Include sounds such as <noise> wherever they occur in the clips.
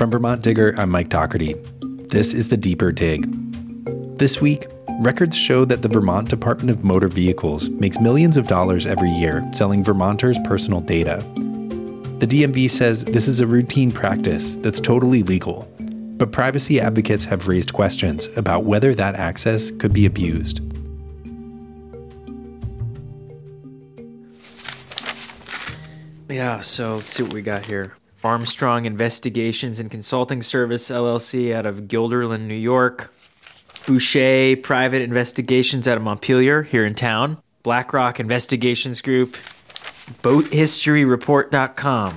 From Vermont Digger, I'm Mike Dougherty. This is the Deeper Dig. This week, records show that the Vermont Department of Motor Vehicles makes millions of dollars every year selling Vermonters' personal data. The DMV says this is a routine practice that's totally legal, but privacy advocates have raised questions about whether that access could be abused. Yeah, so let's see what we got here. Armstrong Investigations and Consulting Service LLC out of Guilderland, New York. Boucher Private Investigations out of Montpelier here in town. BlackRock Investigations Group. BoatHistoryReport.com.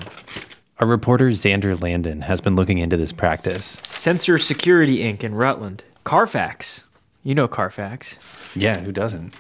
Our reporter Xander Landen has been looking into this practice. Sensor Security Inc. in Rutland. Carfax. You know Carfax. Yeah, who doesn't?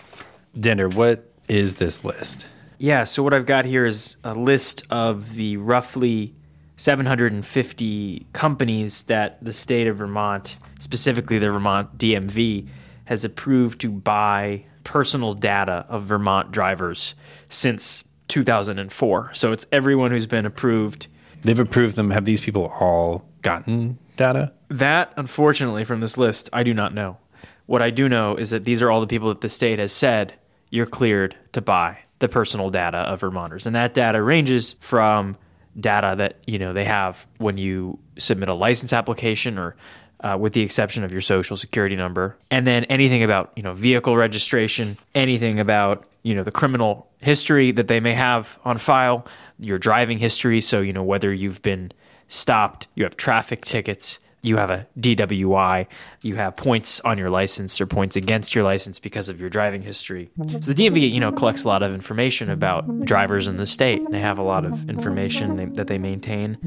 Xander, what is this list? Yeah, so what I've got here is a list of the roughly 750 companies that the state of Vermont, specifically the Vermont DMV, has approved to buy personal data of Vermont drivers since 2004. So it's everyone who's been approved. They've approved them. Have these people all gotten data? That, unfortunately, from this list, I do not know. What I do know is that these are all the people that the state has said you're cleared to buy the personal data of Vermonters. And that data ranges from data that, you know, they have when you submit a license application or uh, with the exception of your social security number, and then anything about you know vehicle registration, anything about you know the criminal history that they may have on file, your driving history, so you know whether you've been stopped, you have traffic tickets, you have a DWI, you have points on your license or points against your license because of your driving history. So the DMV, you know, collects a lot of information about drivers in the state. They have a lot of information they, that they maintain,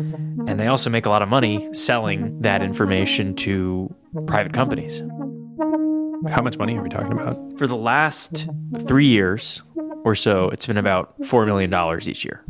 and they also make a lot of money selling that information to private companies. How much money are we talking about? For the last three years or so, it's been about $4 million each year.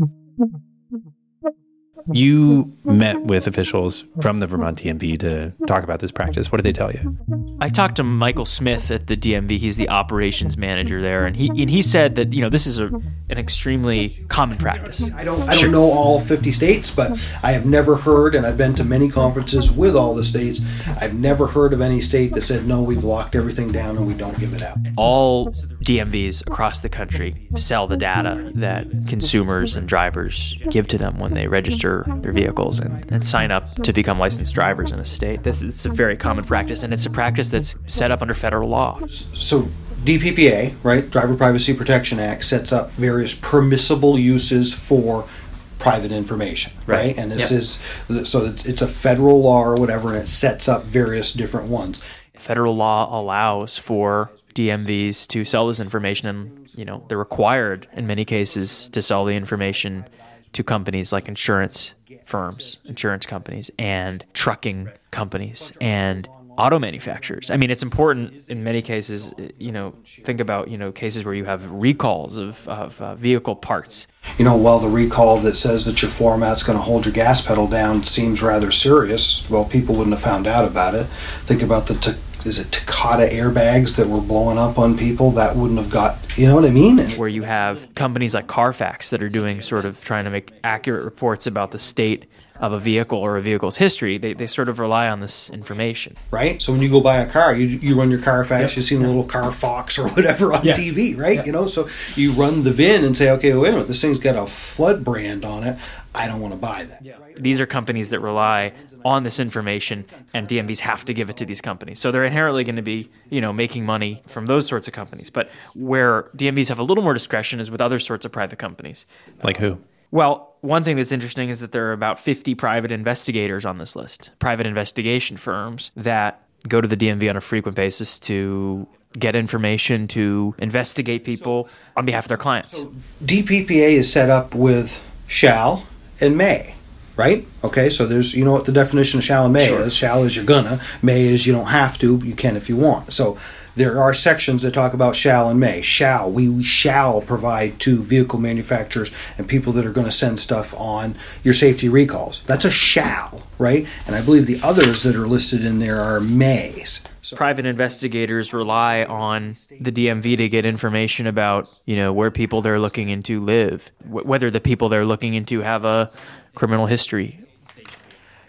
You met with officials from the Vermont DMV to talk about this practice. What did they tell you? I talked to Michael Smith at the DMV. He's the operations manager there, and he and he said that you know this is a, an extremely common practice. I don't I don't know all 50 states, but I have never heard, and I've been to many conferences with all the states. I've never heard of any state that said no, we've locked everything down and we don't give it out. All DMVs across the country sell the data that consumers and drivers give to them when they register their vehicles and, and sign up to become licensed drivers in a state. This it's a very common practice, and it's a practice that's set up under federal law. So DPPA, right, Driver Privacy Protection Act, sets up various permissible uses for private information, right? Right. And this Yep. is so it's, it's a federal law or whatever, and it sets up various different ones. Federal law allows for DMVs to sell this information, and you know they're required in many cases to sell the information to companies like insurance firms, insurance companies, and trucking companies, and auto manufacturers. I mean, it's important in many cases. You know, think about you know cases where you have recalls of of uh, vehicle parts. You know, while the recall that says that your floor mat's going to hold your gas pedal down seems rather serious, well, people wouldn't have found out about it. Think about the t- is it Takata airbags that were blowing up on people that wouldn't have got. You know what I mean? Where you have companies like Carfax that are doing sort of trying to make accurate reports about the state of a vehicle or a vehicle's history. They, they sort of rely on this information. right? So when you go buy a car, you, you run your Carfax, You've see the little Car Fox or <laughs> whatever on Yeah. TV, right? You know, so you run the VIN and say, okay, well, wait a minute, this thing's got a flood brand on it. I don't want to buy that. These are companies that rely on this information, and DMVs have to give it to these companies. So they're inherently going to be, you know, making money from those sorts of companies. But where DMVs have a little more discretion is with other sorts of private companies. Like who? Well, one thing that's interesting is that there are about 50 private investigators on this list, private investigation firms that go to the DMV on a frequent basis to get information, to investigate people on behalf of their clients. So DPPA is set up with shall and may, right? Okay, so there's, you know what the definition of shall and may is. Shall is you're gonna, may is you don't have to, you can if you want. So there are sections that talk about shall and may. Shall, we, shall provide to vehicle manufacturers and people that are going to send stuff on your safety recalls. That's a shall, right? And I believe the others that are listed in there are mays. So Private investigators rely on the DMV to get information about, you know, where people they're looking into live, wh- whether the people they're looking into have a criminal history.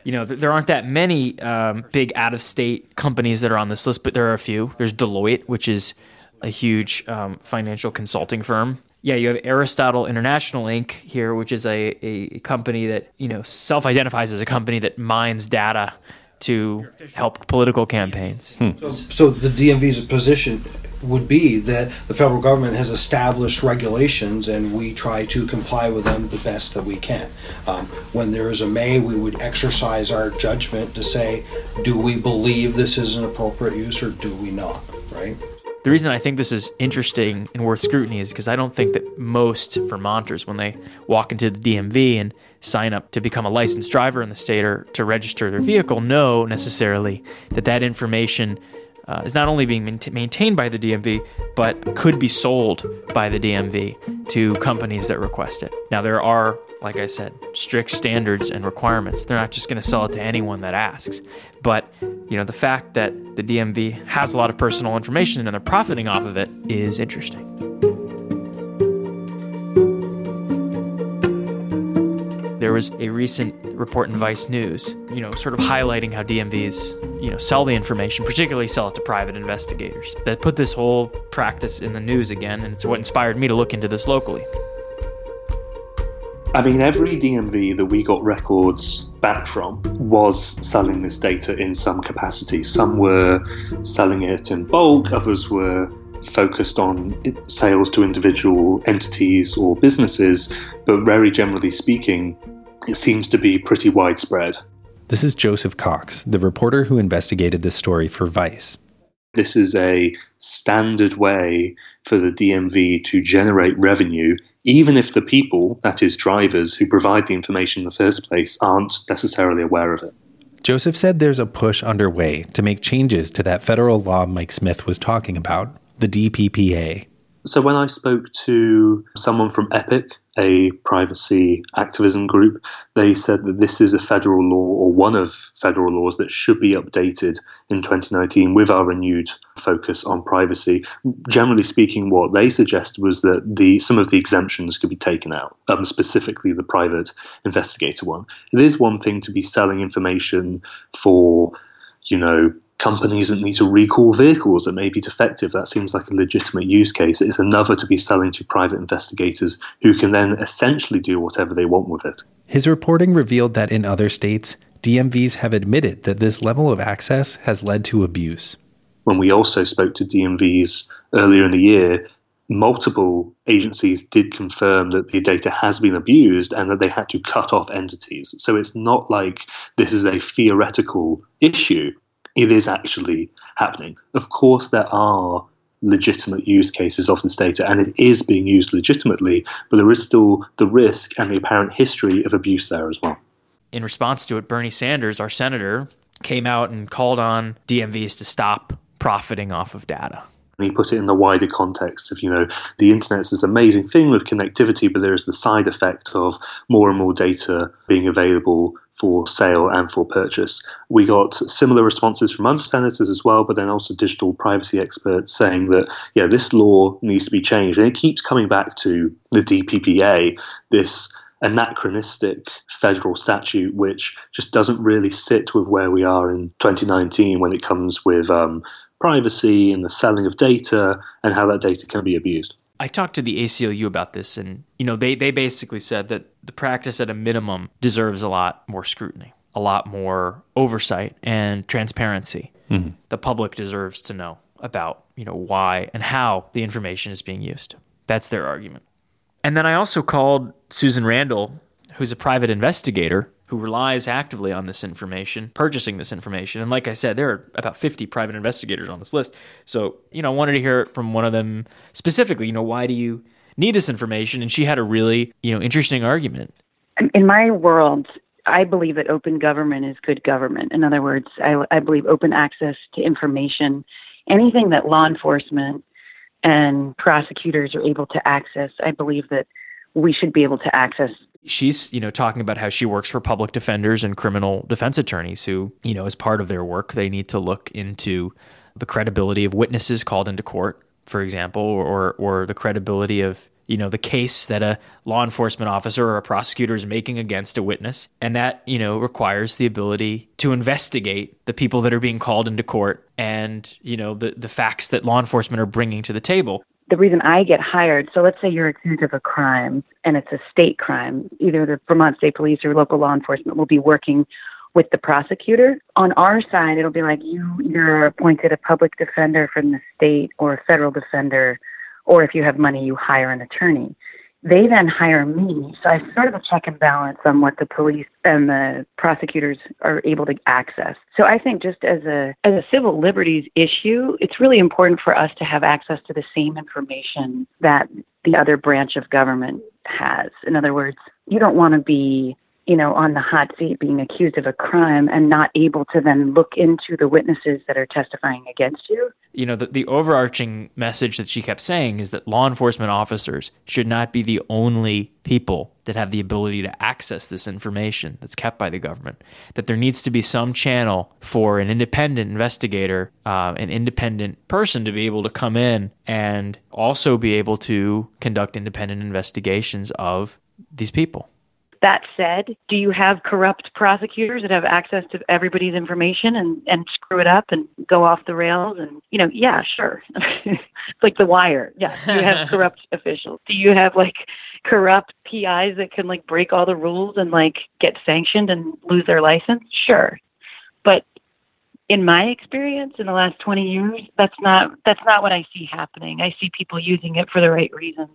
You know, th- there aren't that many um, big out of state companies that are on this list, but there are a few. There's Deloitte, which is a huge um, financial consulting firm. Yeah, you have Aristotle International Inc. here, which is a, a company that you know self identifies as a company that mines data to help political campaigns. So, so the DMV's position would be that the federal government has established regulations and we try to comply with them the best that we can. Um, when there is a may, we would exercise our judgment to say, do we believe this is an appropriate use or do we not, right? The reason I think this is interesting and worth scrutiny is because I don't think that most Vermonters, when they walk into the DMV and sign up to become a licensed driver in the state or to register their vehicle, know necessarily that that information uh, is not only being maintained by the DMV, but could be sold by the DMV to companies that request it. Now, there are, like I said, strict standards and requirements. They're not just going to sell it to anyone that asks. But, you know, the fact that the DMV has a lot of personal information and they're profiting off of it is interesting. Was a recent report in Vice News, you know, sort of highlighting how DMVs, you know, sell the information, particularly sell it to private investigators. That put this whole practice in the news again, and it's what inspired me to look into this locally. I mean, every DMV that we got records back from was selling this data in some capacity. Some were selling it in bulk, others were focused on sales to individual entities or businesses, but very generally speaking, it seems to be pretty widespread. This is Joseph Cox, the reporter who investigated this story for Vice. This is a standard way for the DMV to generate revenue, even if the people, that is, drivers, who provide the information in the first place, aren't necessarily aware of it. Joseph said there's a push underway to make changes to that federal law Mike Smith was talking about, the DPPA. So, when I spoke to someone from Epic, a privacy activism group, they said that this is a federal law or one of federal laws that should be updated in 2019 with our renewed focus on privacy. Generally speaking, what they suggested was that the some of the exemptions could be taken out, um, specifically the private investigator one. It is one thing to be selling information for, you know, companies that need to recall vehicles that may be defective. That seems like a legitimate use case. It's another to be selling to private investigators who can then essentially do whatever they want with it. His reporting revealed that in other states, DMVs have admitted that this level of access has led to abuse. When we also spoke to DMVs earlier in the year, multiple agencies did confirm that the data has been abused and that they had to cut off entities. So it's not like this is a theoretical issue it is actually happening. Of course, there are legitimate use cases of this data and it is being used legitimately, but there is still the risk and the apparent history of abuse there as well. In response to it, Bernie Sanders, our senator, came out and called on DMVs to stop profiting off of data. And he put it in the wider context of, you know, the internet's this amazing thing with connectivity, but there is the side effect of more and more data being available for sale and for purchase. We got similar responses from other senators as well, but then also digital privacy experts saying that, yeah, this law needs to be changed. And it keeps coming back to the DPPA, this anachronistic federal statute, which just doesn't really sit with where we are in 2019 when it comes with um, privacy and the selling of data and how that data can be abused. I talked to the ACLU about this, and you know they they basically said that the practice at a minimum deserves a lot more scrutiny, a lot more oversight and transparency. Mm-hmm. The public deserves to know about you know why and how the information is being used. That's their argument. And then I also called Susan Randall, who's a private investigator who relies actively on this information, purchasing this information. And like I said, there are about 50 private investigators on this list. So, you know, I wanted to hear from one of them specifically, you know, why do you need this information? And she had a really, you know, interesting argument. In my world, I believe that open government is good government. In other words, I, I believe open access to information, anything that law enforcement and prosecutors are able to access, I believe that we should be able to access she's you know talking about how she works for public defenders and criminal defense attorneys who you know as part of their work they need to look into the credibility of witnesses called into court for example or or the credibility of you know, the case that a law enforcement officer or a prosecutor is making against a witness. And that, you know, requires the ability to investigate the people that are being called into court and, you know, the, the facts that law enforcement are bringing to the table the reason I get hired, so let's say you're accused of a crime and it's a state crime, either the Vermont State Police or local law enforcement will be working with the prosecutor. On our side, it'll be like you you're appointed a public defender from the state or a federal defender, or if you have money, you hire an attorney. They then hire me, so I sort of a check and balance on what the police and the prosecutors are able to access. So I think just as a as a civil liberties issue, it's really important for us to have access to the same information that the other branch of government has. In other words, you don't want to be you know, on the hot seat being accused of a crime and not able to then look into the witnesses that are testifying against you. You know, the, the overarching message that she kept saying is that law enforcement officers should not be the only people that have the ability to access this information that's kept by the government. That there needs to be some channel for an independent investigator, uh, an independent person to be able to come in and also be able to conduct independent investigations of these people. That said, do you have corrupt prosecutors that have access to everybody's information and, and screw it up and go off the rails? And, you know, yeah, sure. it's <laughs> like the wire. Yeah. Do you have <laughs> corrupt officials? Do you have like corrupt PIs that can like break all the rules and like get sanctioned and lose their license? Sure. But in my experience in the last 20 years, that's not that's not what I see happening. I see people using it for the right reasons.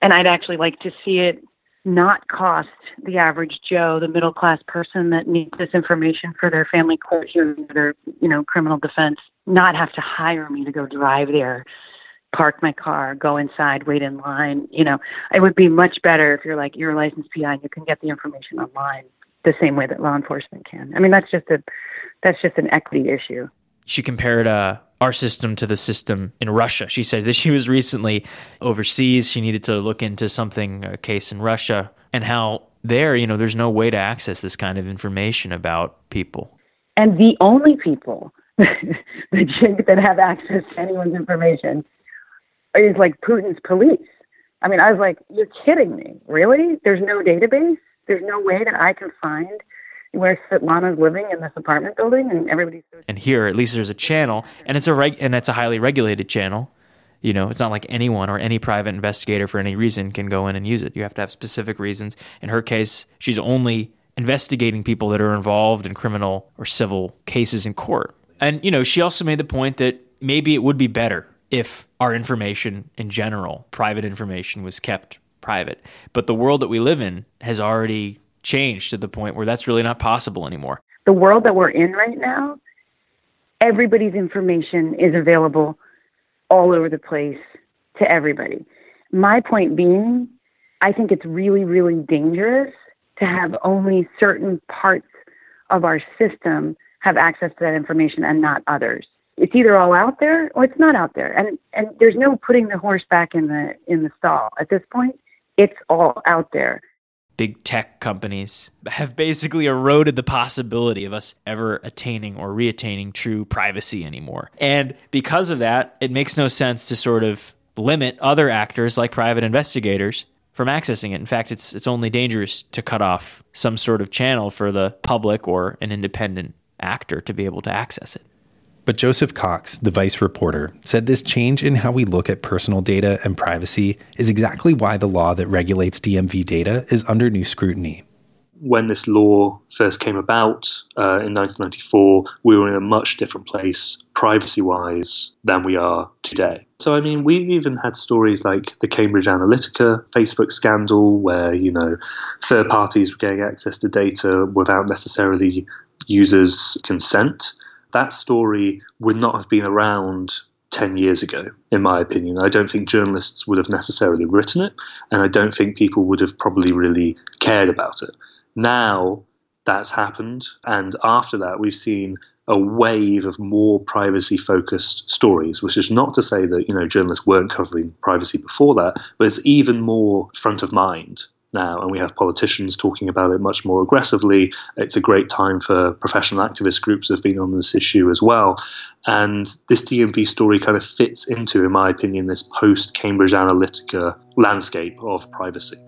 And I'd actually like to see it not cost the average Joe, the middle class person that needs this information for their family court hearing, their you know criminal defense, not have to hire me to go drive there, park my car, go inside, wait in line. You know, it would be much better if you're like you're a licensed PI and you can get the information online the same way that law enforcement can. I mean, that's just a that's just an equity issue. She compared uh, our system to the system in Russia. She said that she was recently overseas. She needed to look into something, a case in Russia, and how there, you know, there's no way to access this kind of information about people. And the only people <laughs> that have access to anyone's information is like Putin's police. I mean, I was like, you're kidding me. Really? There's no database? There's no way that I can find where Svetlana's living in this apartment building, and everybody's. And here, at least, there's a channel, and it's a reg- and it's a highly regulated channel. You know, it's not like anyone or any private investigator for any reason can go in and use it. You have to have specific reasons. In her case, she's only investigating people that are involved in criminal or civil cases in court. And you know, she also made the point that maybe it would be better if our information in general, private information, was kept private. But the world that we live in has already changed to the point where that's really not possible anymore. The world that we're in right now, everybody's information is available all over the place to everybody. My point being, I think it's really, really dangerous to have only certain parts of our system have access to that information and not others. It's either all out there or it's not out there. And and there's no putting the horse back in the in the stall at this point. It's all out there big tech companies have basically eroded the possibility of us ever attaining or reattaining true privacy anymore. And because of that, it makes no sense to sort of limit other actors like private investigators from accessing it. In fact, it's it's only dangerous to cut off some sort of channel for the public or an independent actor to be able to access it. But Joseph Cox, the Vice reporter, said this change in how we look at personal data and privacy is exactly why the law that regulates DMV data is under new scrutiny. When this law first came about uh, in 1994, we were in a much different place, privacy wise, than we are today. So, I mean, we've even had stories like the Cambridge Analytica Facebook scandal, where, you know, third parties were getting access to data without necessarily users' consent that story would not have been around 10 years ago, in my opinion. I don't think journalists would have necessarily written it, and I don't think people would have probably really cared about it. Now that's happened, and after that, we've seen a wave of more privacy focused stories, which is not to say that you know journalists weren't covering privacy before that, but it's even more front of mind now, and we have politicians talking about it much more aggressively. It's a great time for professional activist groups have been on this issue as well. And this DMV story kind of fits into, in my opinion, this post Cambridge Analytica landscape of privacy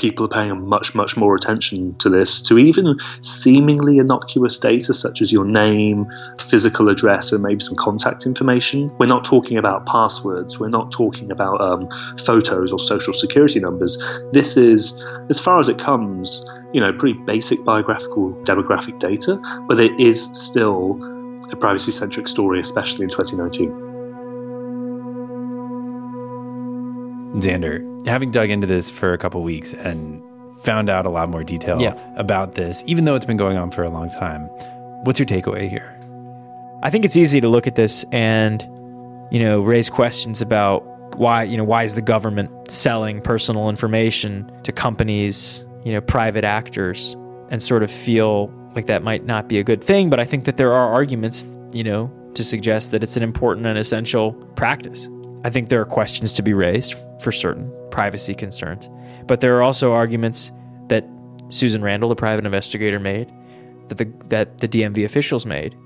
people are paying much, much more attention to this, to even seemingly innocuous data such as your name, physical address, and maybe some contact information. We're not talking about passwords, we're not talking about um, photos or social security numbers. This is, as far as it comes, you know, pretty basic biographical demographic data, but it is still a privacy centric story, especially in 2019. Xander, having dug into this for a couple weeks and found out a lot more detail yeah. about this, even though it's been going on for a long time, what's your takeaway here? I think it's easy to look at this and, you know, raise questions about why, you know, why is the government selling personal information to companies, you know, private actors, and sort of feel like that might not be a good thing. But I think that there are arguments, you know, to suggest that it's an important and essential practice. I think there are questions to be raised for certain privacy concerns, but there are also arguments that Susan Randall, the private investigator, made that the that the DMV officials made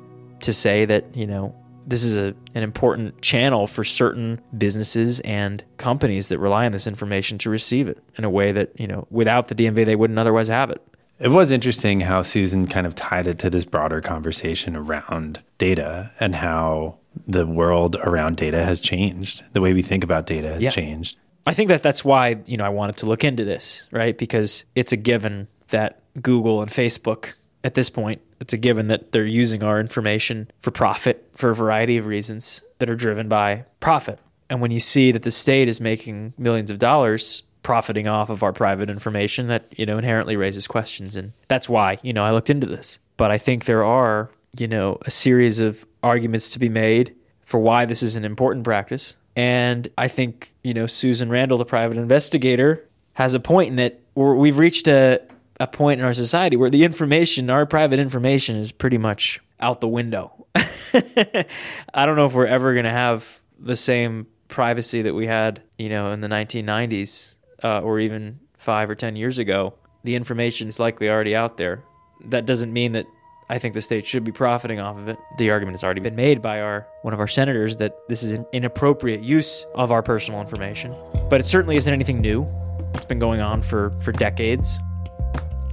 to say that you know this is a, an important channel for certain businesses and companies that rely on this information to receive it in a way that you know without the DMV they wouldn't otherwise have it. It was interesting how Susan kind of tied it to this broader conversation around data and how the world around data has changed. The way we think about data has yeah. changed. I think that that's why, you know, I wanted to look into this, right? Because it's a given that Google and Facebook at this point, it's a given that they're using our information for profit for a variety of reasons that are driven by profit. And when you see that the state is making millions of dollars profiting off of our private information, that, you know, inherently raises questions. And that's why, you know, I looked into this. But I think there are, you know, a series of arguments to be made for why this is an important practice. And I think, you know, Susan Randall, the private investigator, has a point in that we've reached a, a point in our society where the information, our private information, is pretty much out the window. <laughs> I don't know if we're ever going to have the same privacy that we had, you know, in the 1990s uh, or even five or 10 years ago. The information is likely already out there. That doesn't mean that I think the state should be profiting off of it. The argument has already been made by our one of our senators that this is an inappropriate use of our personal information. But it certainly isn't anything new. It's been going on for for decades.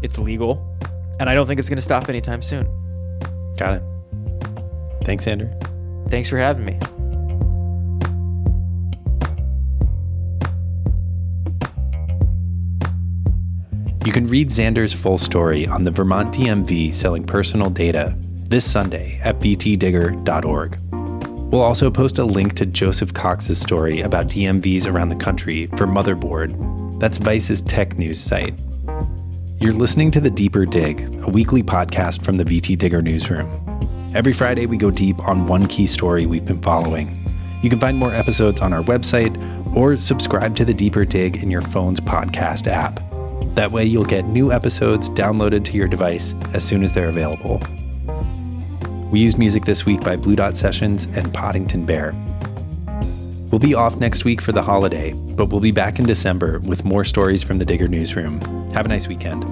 It's legal, and I don't think it's going to stop anytime soon. Got it. Thanks, Xander. Thanks for having me. You can read Xander's full story on the Vermont DMV selling personal data this Sunday at vtdigger.org. We'll also post a link to Joseph Cox's story about DMVs around the country for Motherboard. That's Vice's tech news site. You're listening to The Deeper Dig, a weekly podcast from the VT Digger newsroom. Every Friday, we go deep on one key story we've been following. You can find more episodes on our website or subscribe to The Deeper Dig in your phone's podcast app. That way, you'll get new episodes downloaded to your device as soon as they're available. We used music this week by Blue Dot Sessions and Poddington Bear. We'll be off next week for the holiday, but we'll be back in December with more stories from the Digger Newsroom. Have a nice weekend.